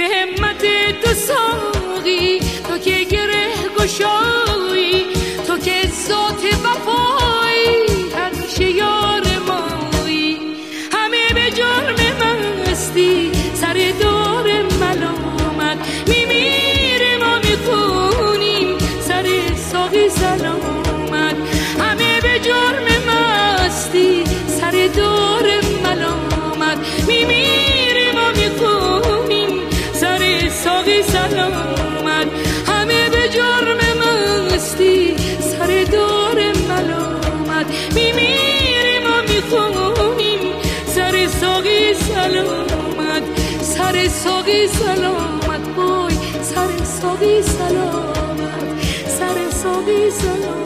بهمتي تصور سلامت بوی سر ساقی سلامت سر ساقی سلامت.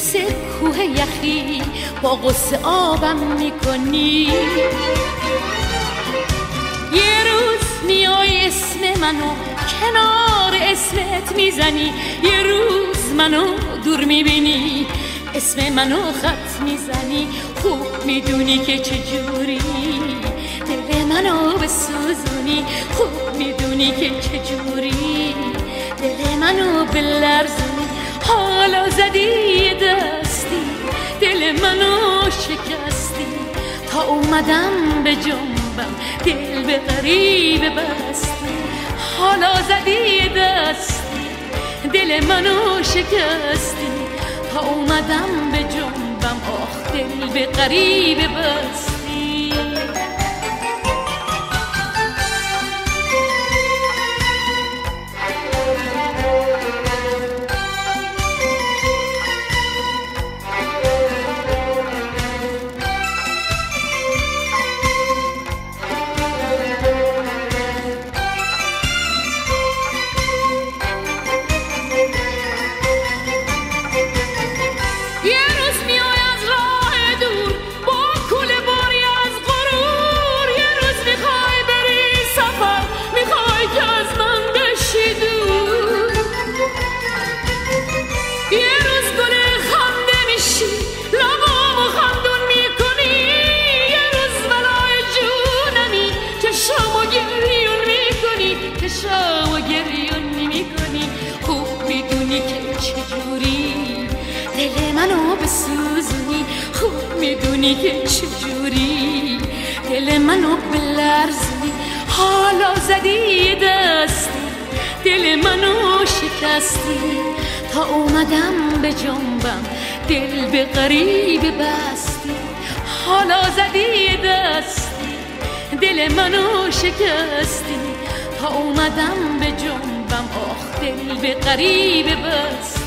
مثل کوه یخی با قصه آبم می‌کنی. یه روز میای اسم منو کنار اسمت می‌زنی. یه روز منو دور می‌بینی اسم منو خط می‌زنی. خوب می‌دونی که چجوری دل منو بسوزونی. خوب می‌دونی که چجوری دل منو بلرزونی. حالا زدی دستی دل منو شکستی. تا اومدم به جنبم دل به غریب بستی. حالا زدی دستی دل منو شکستی. تا اومدم به جنبم آخ دل به غریب بستی. خوب می‌دونی که چجوری دل منو بلرزونی حالا زدی دستی دل منو شکستی. تا اومدم به جنبم دل به غریب بستی. حالا زدی دستی دل منو شکستی. تا اومدم به جنبم آخ دل به غریب بستی.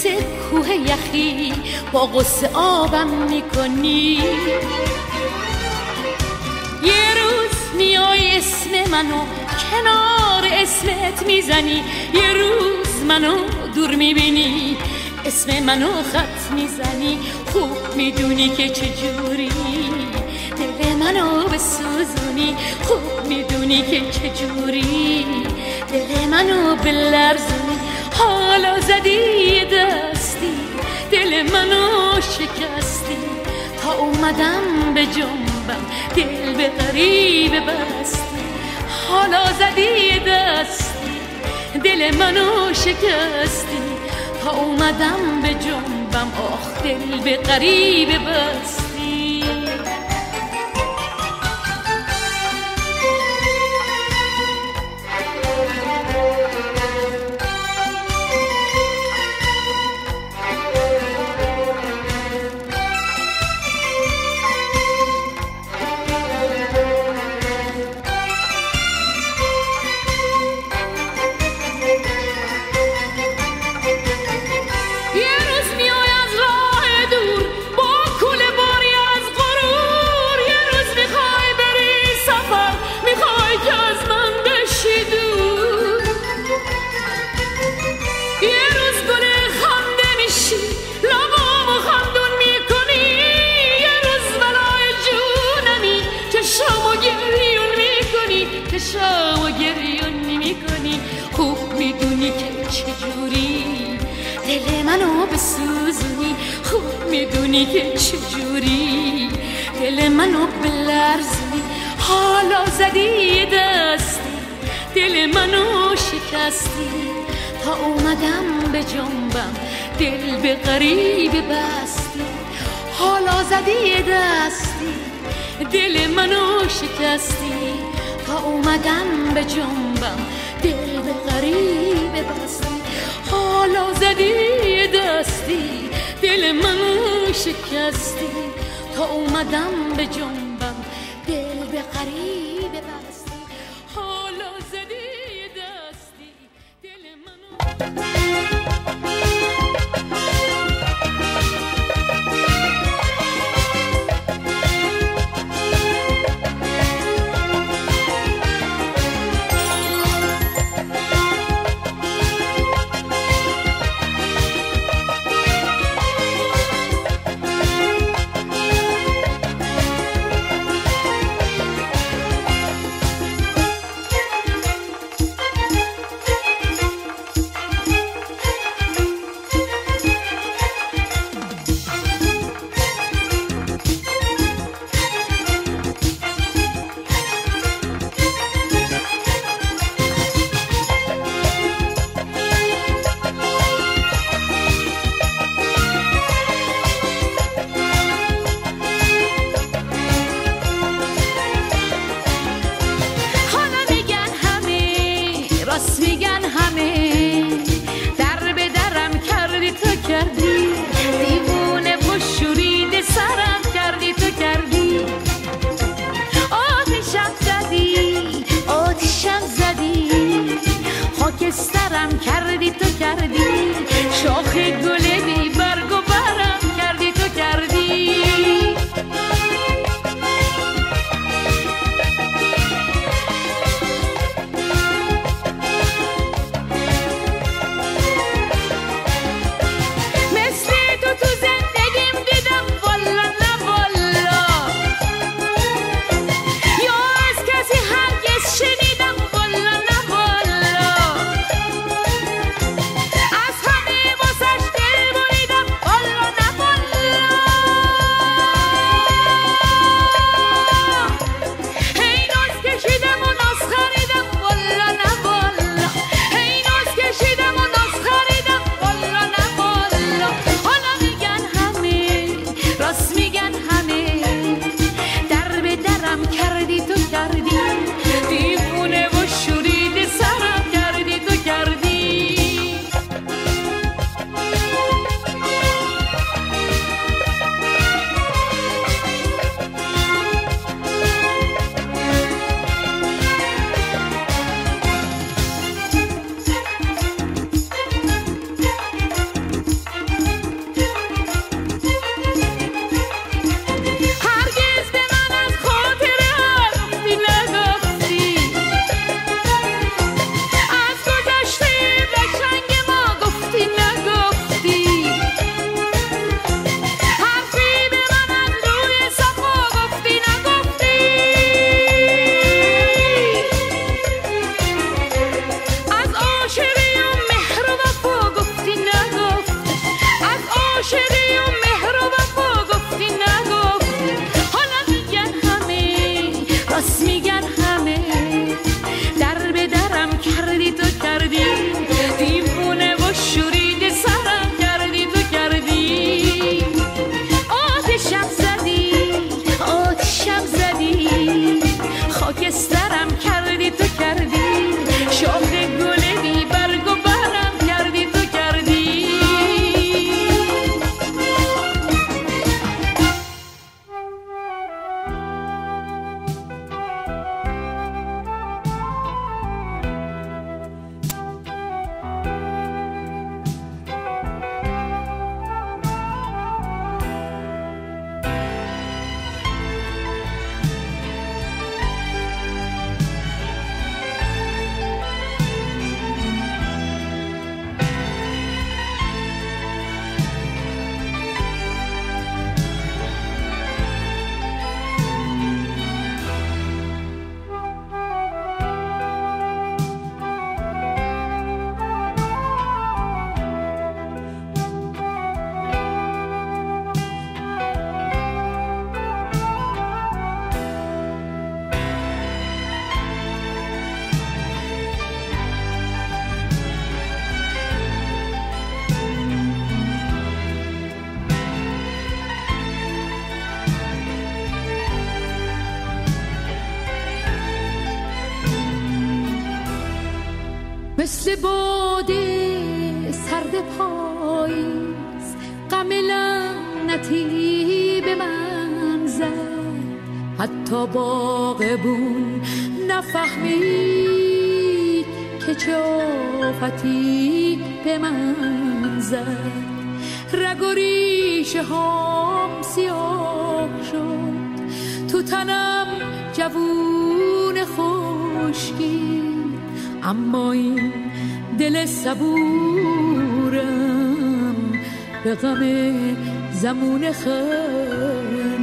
مثل کوه یخی با قصه آبم می‌کنی. یه روز میای اسم منو کنار اسمت می‌زنی. یه روز منو دور می‌بینی اسم منو خط می‌زنی. خوب می‌دونی که چجوری دل منو بسوزونی. خوب می‌دونی که چجوری دل منو بلرزونی. حالا زدی دستی دل منو شکستی. تا اومدم به جنبم دل به غریب بستی. حالا زدی دستی دل منو شکستی. تا اومدم به جنبم آخ دل به غریب بستی. بسوزونی خوب می‌دونی که چجوری؟ دل منو بلرزی حالا زدی دستی دل منو شکستی. تا اومدم به جنبم دل به غریب بستی. حالا زدی دستی دل منو شکستی. تا اومدم به جنبم دل به غریب بستی. حالا زدی دستی دل منو شکستی. تا اومدم به جنبم دل به غریب مثل باده سرد پاییز غم لعنتی به من زد. حتی باغبون نفهمید که چه آفتی به من زد. رگ و ریشه هم سیاه شد. تو تنم جوون خشکی. اما این دل صبورم به غم زمون خندی.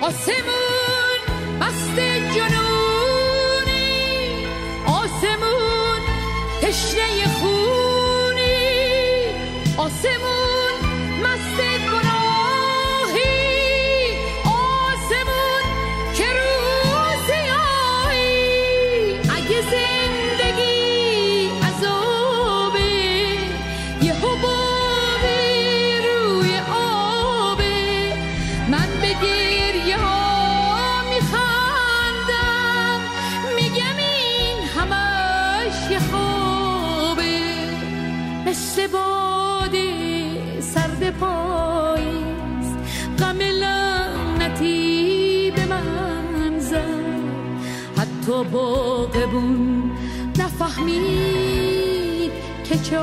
آسمون مست جنونی آسمون تشنه خونی. آسمون تو باقبون نفهمید که چه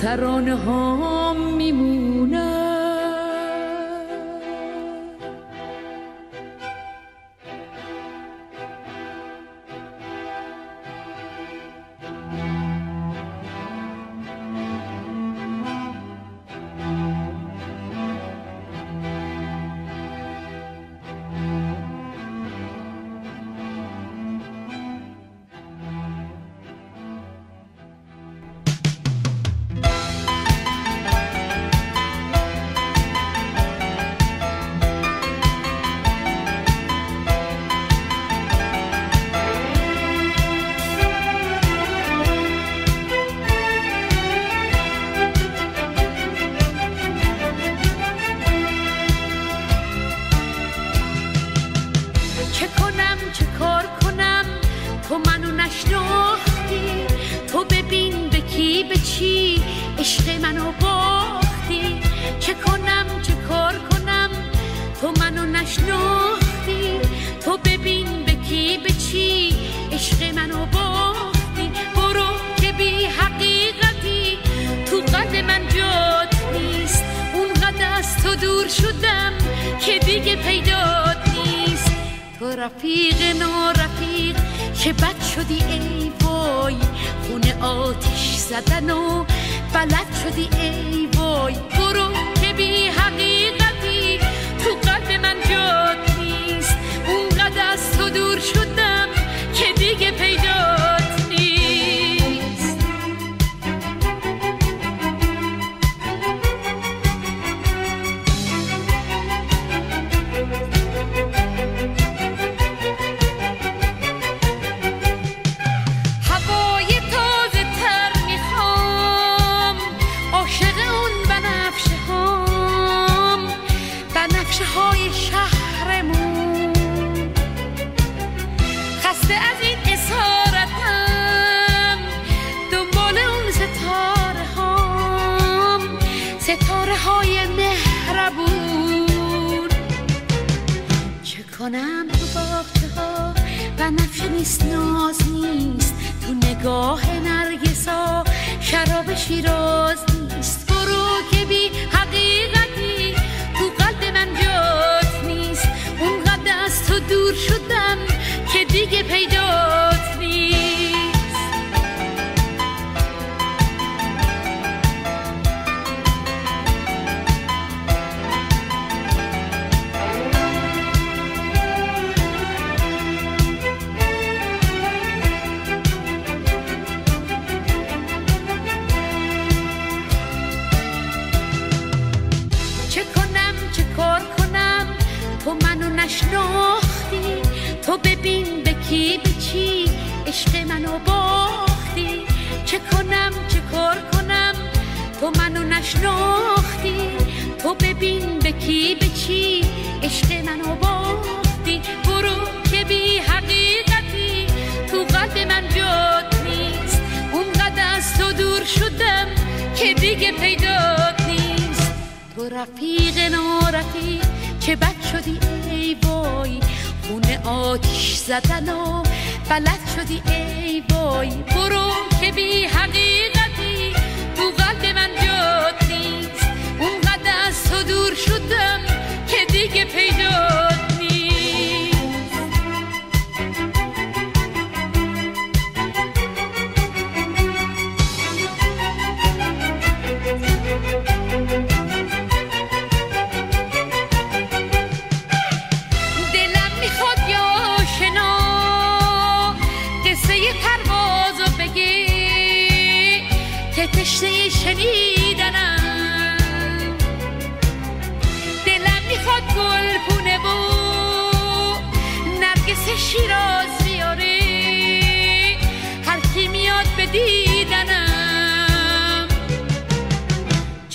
ترانه ها میمونم کنم تو باغچه ها بنفشه نیست ناز نیست. تو نگاه نرگسا شراب شیراز نیست. برو که بی حقیقتی تو قلب من جات نیست. اونقدر از تو دور شدم که دیگه پیدات ببین به کی به چی عشق منو باختی. چه کنم چه کار کنم؟ تو منو نشناختی. تو ببین به کی به چی عشق منو باختی. برو که بی حقیقتی. تو قلب من جات نیست. اونقدر از تو دور شدم که دیگه پیدات نیست. تو رفیق نارفیق که بد شدی ای وای. خونه آتیش زدن و بلد شدی ای وای برو که بی حقیقتی تو قلب من جات نیست. اونقدر از تو دور شدم که دیگه پیدات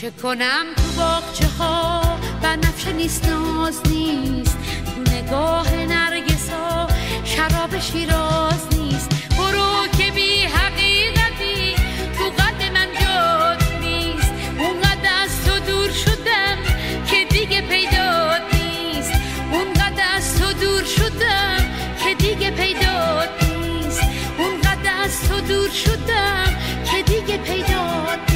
چه کنم تو باغچه ها بنفشه نیست ناز نیست. تو نگاه نرگسا شراب شیراز نیست. برو که بی حقیقتی تو قد من جات نیست. اونقدر از تو دور شدم که دیگه پیدات نیست. اونقدر از تو دور شدم که دیگه پیدات نیست. اونقدر از تو دور شدم که دیگه پیدات نیست.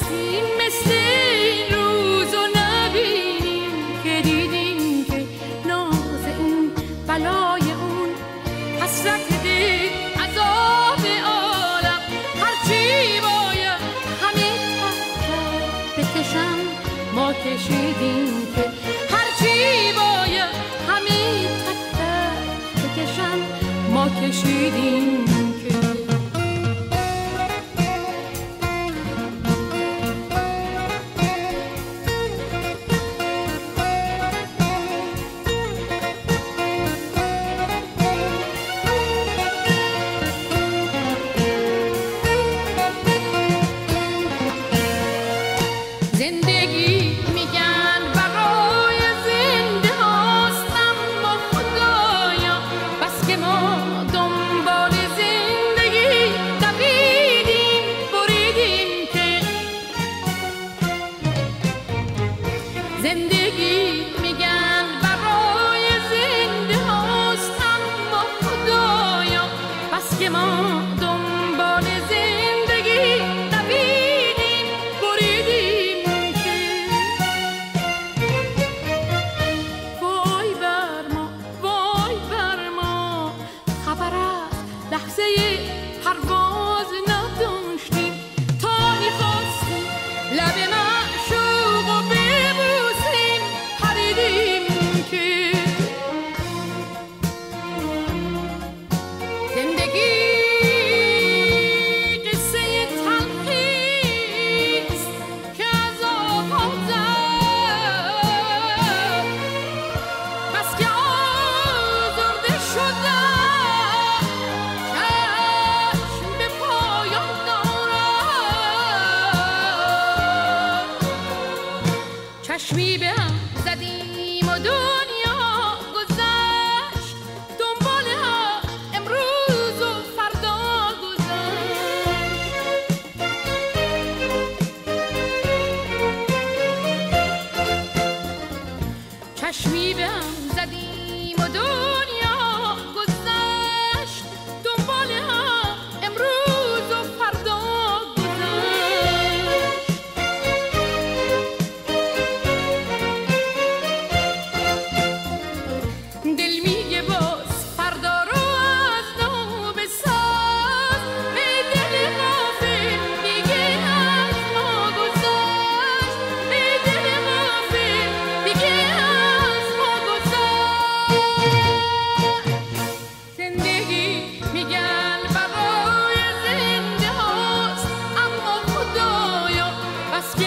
Sin mistake.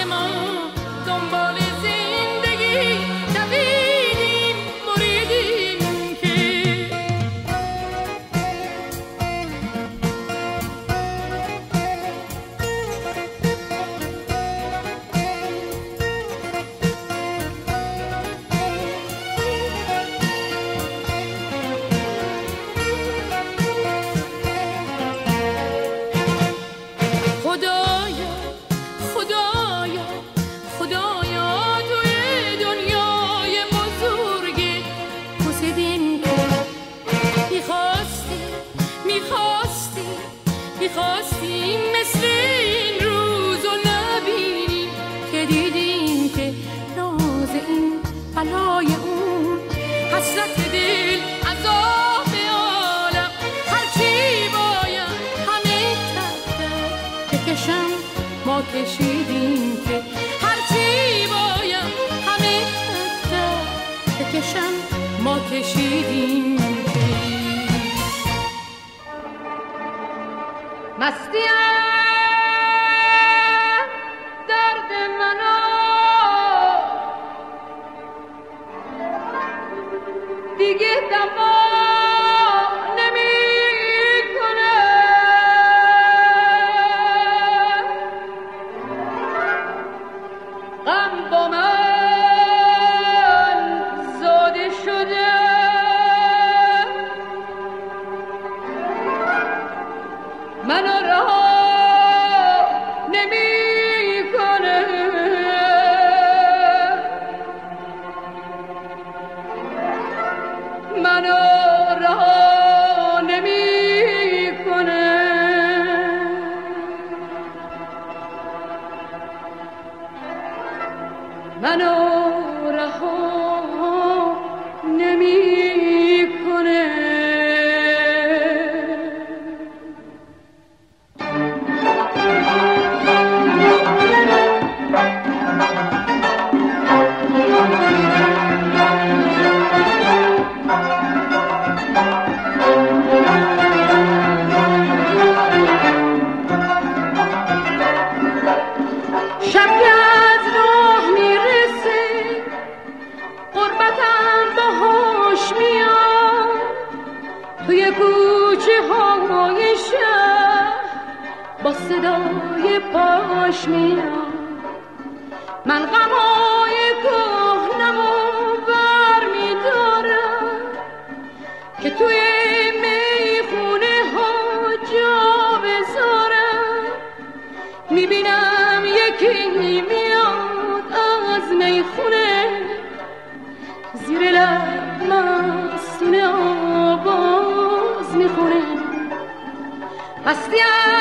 vraiment dans mon い。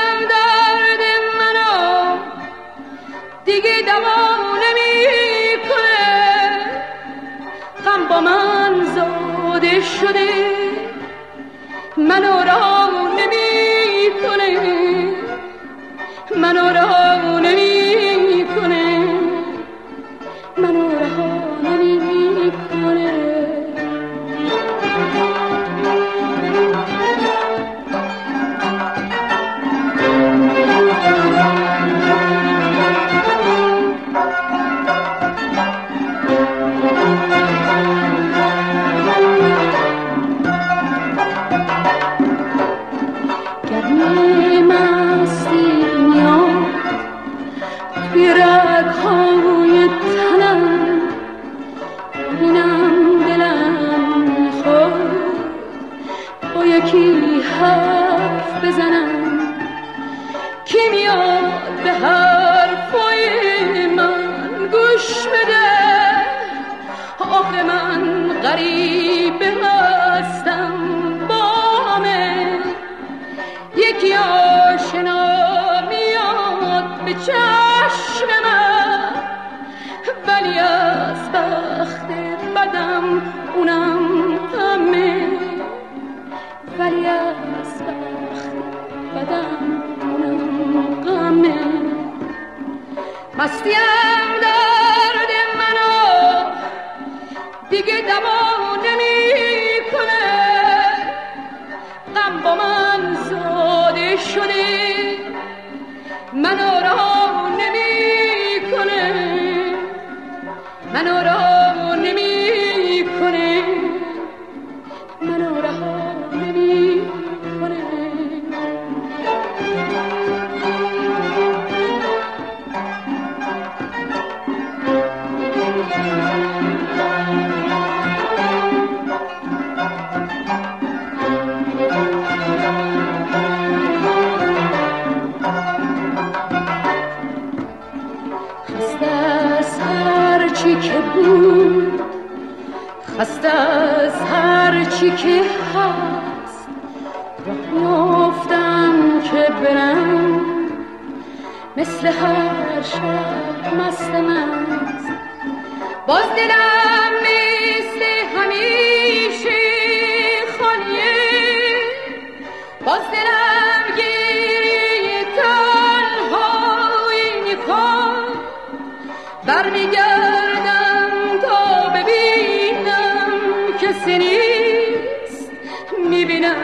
می‌بینم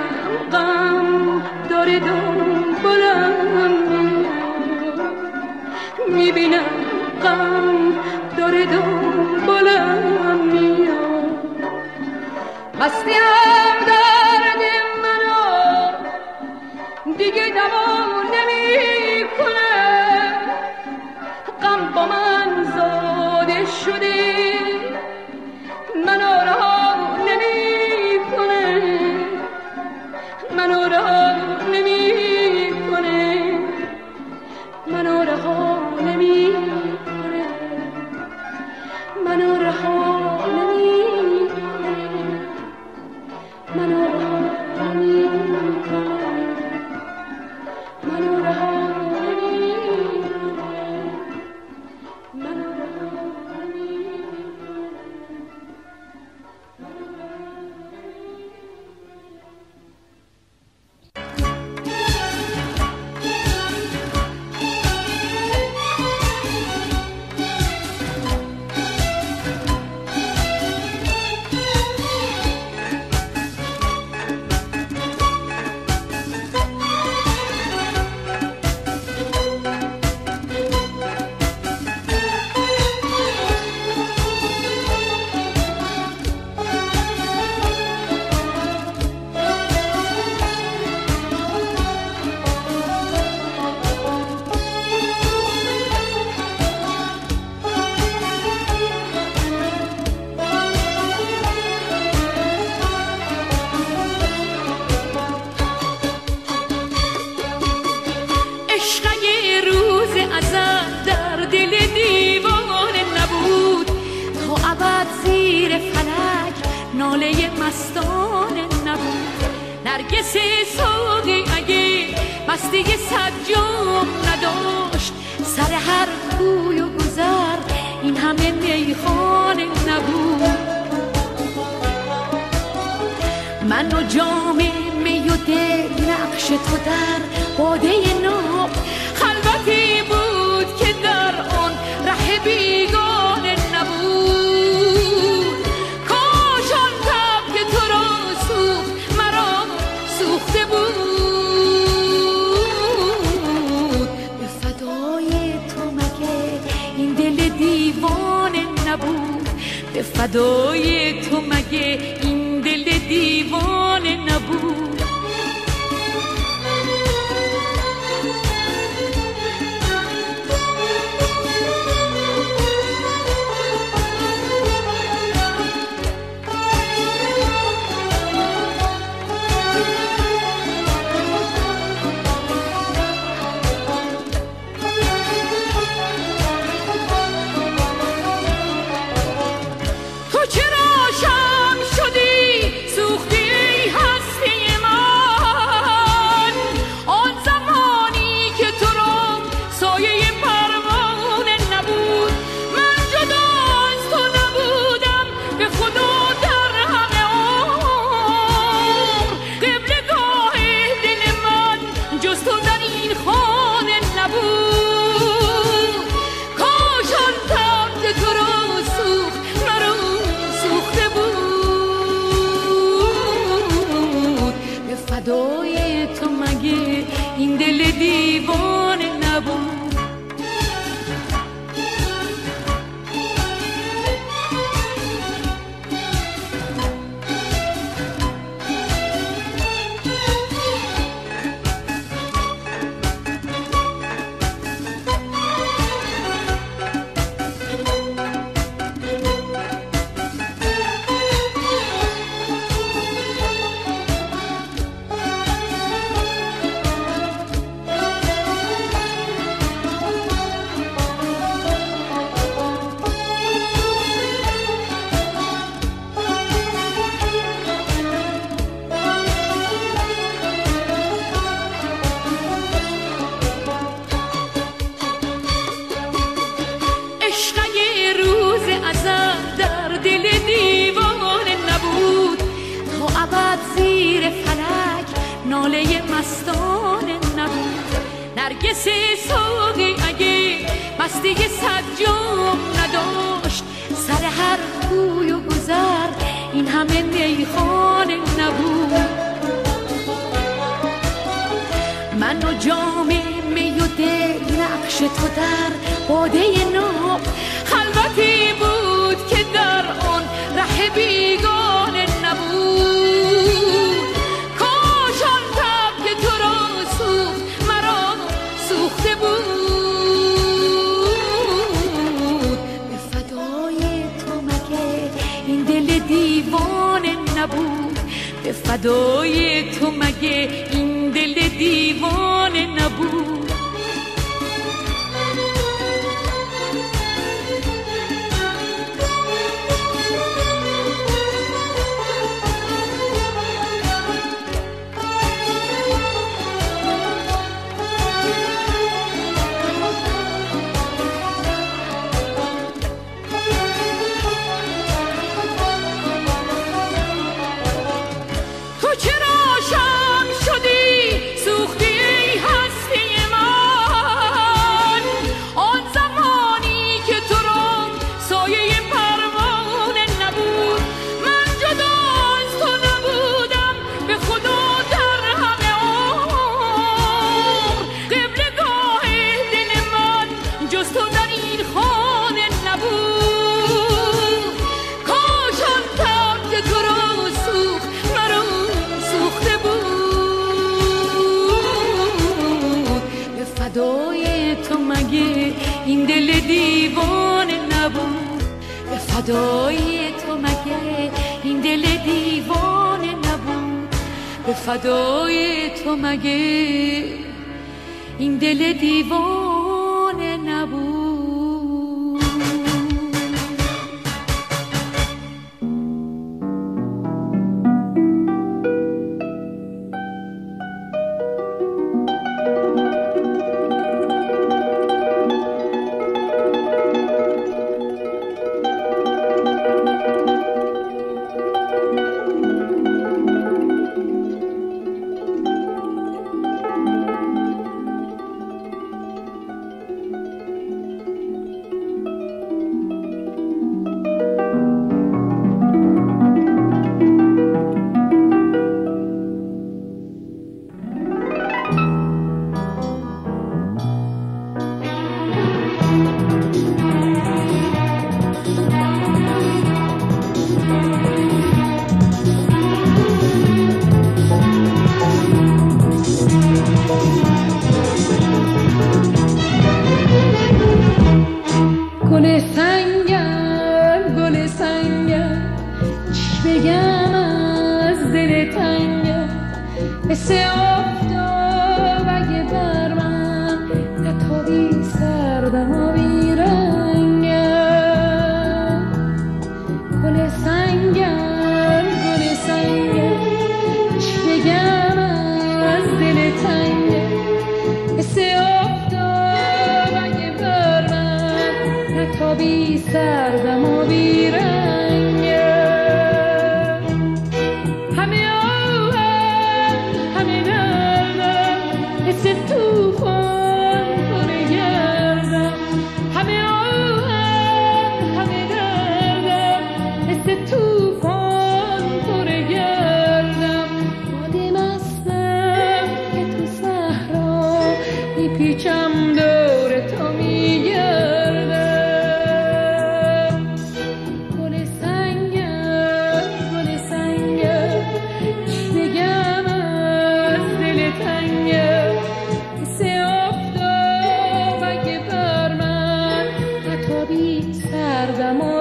غم داره دنبالم. می‌بینم غم داره دنبالم میاد. مستیم درد منو. دیگه دوام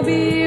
be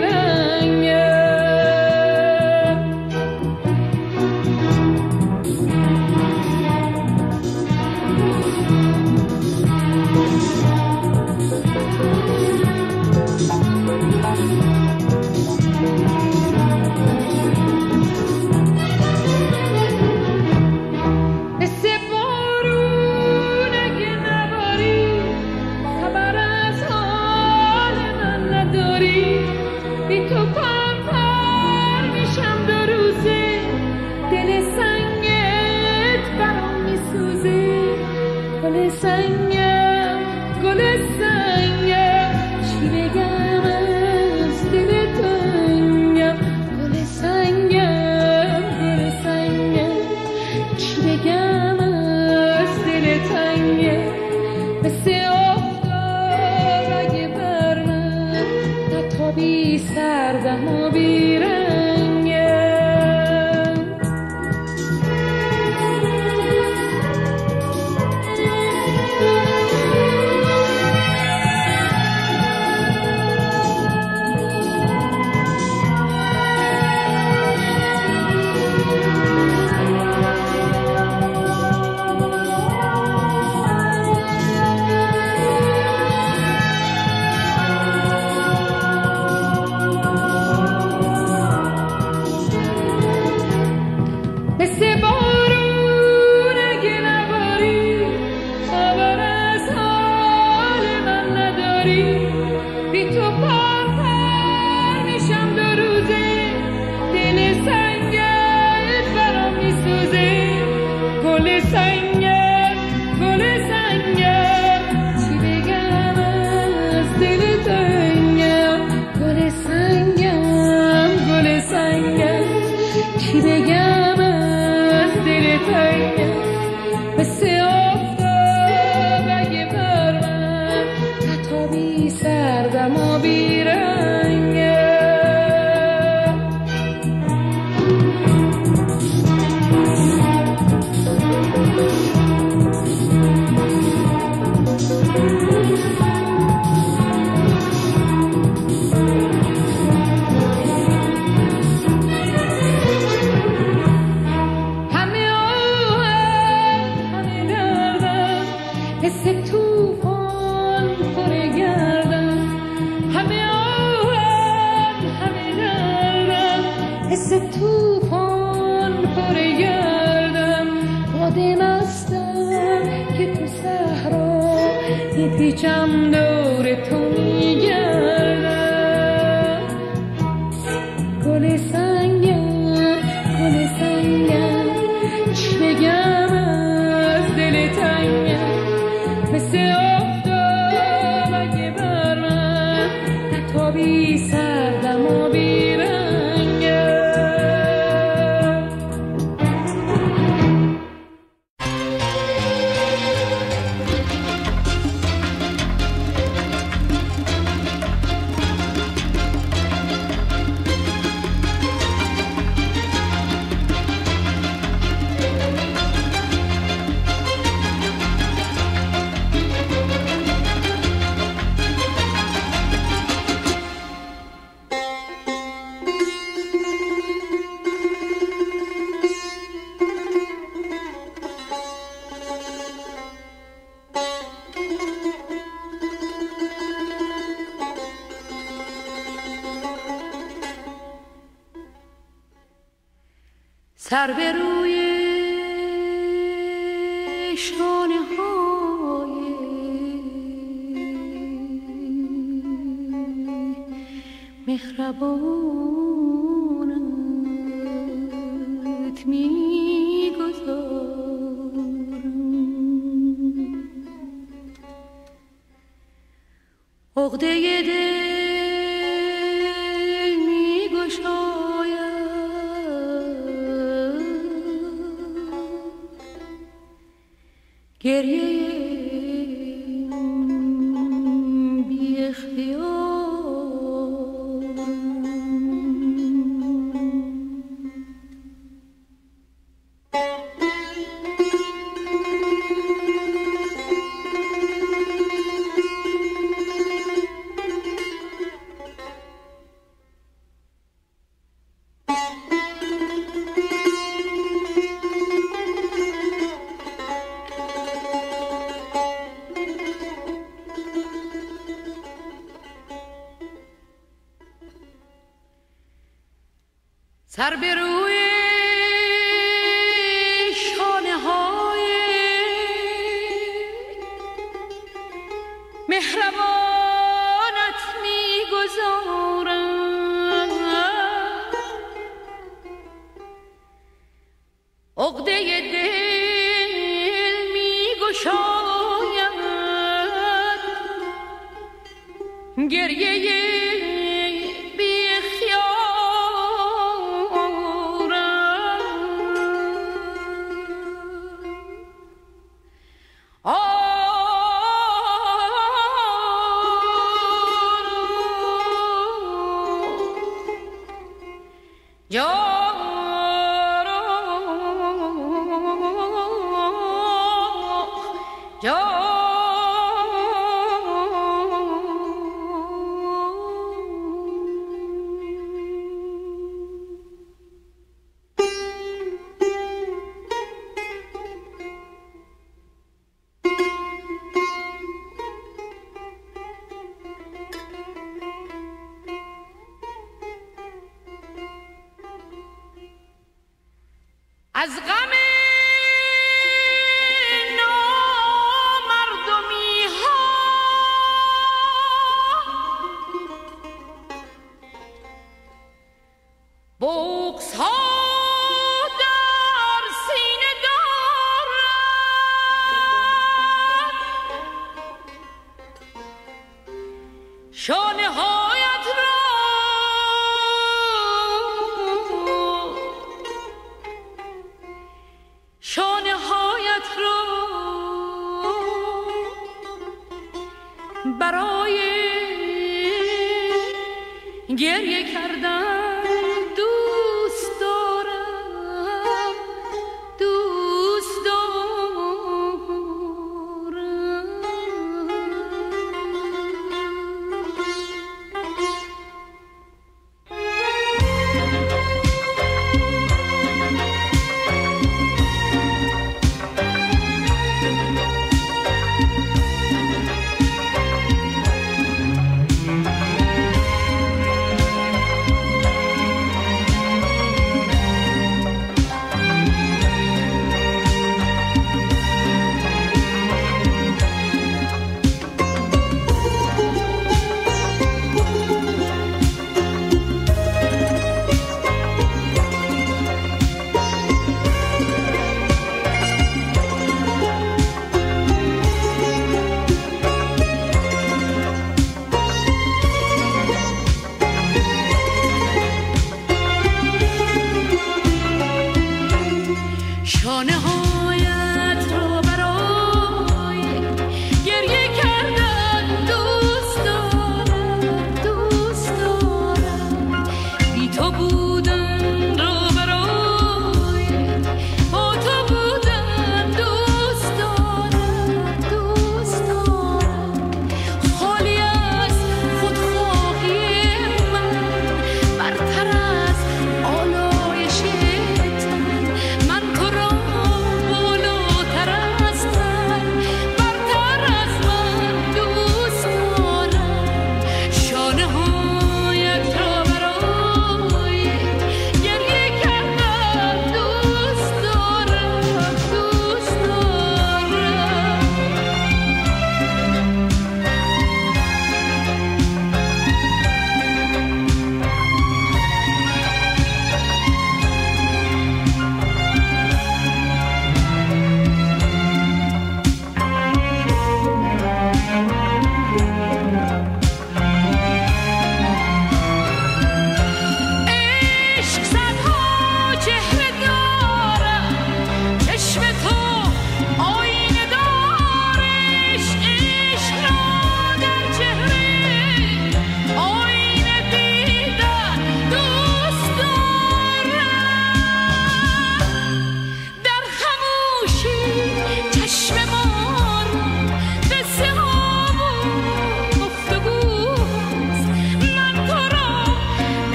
Yo!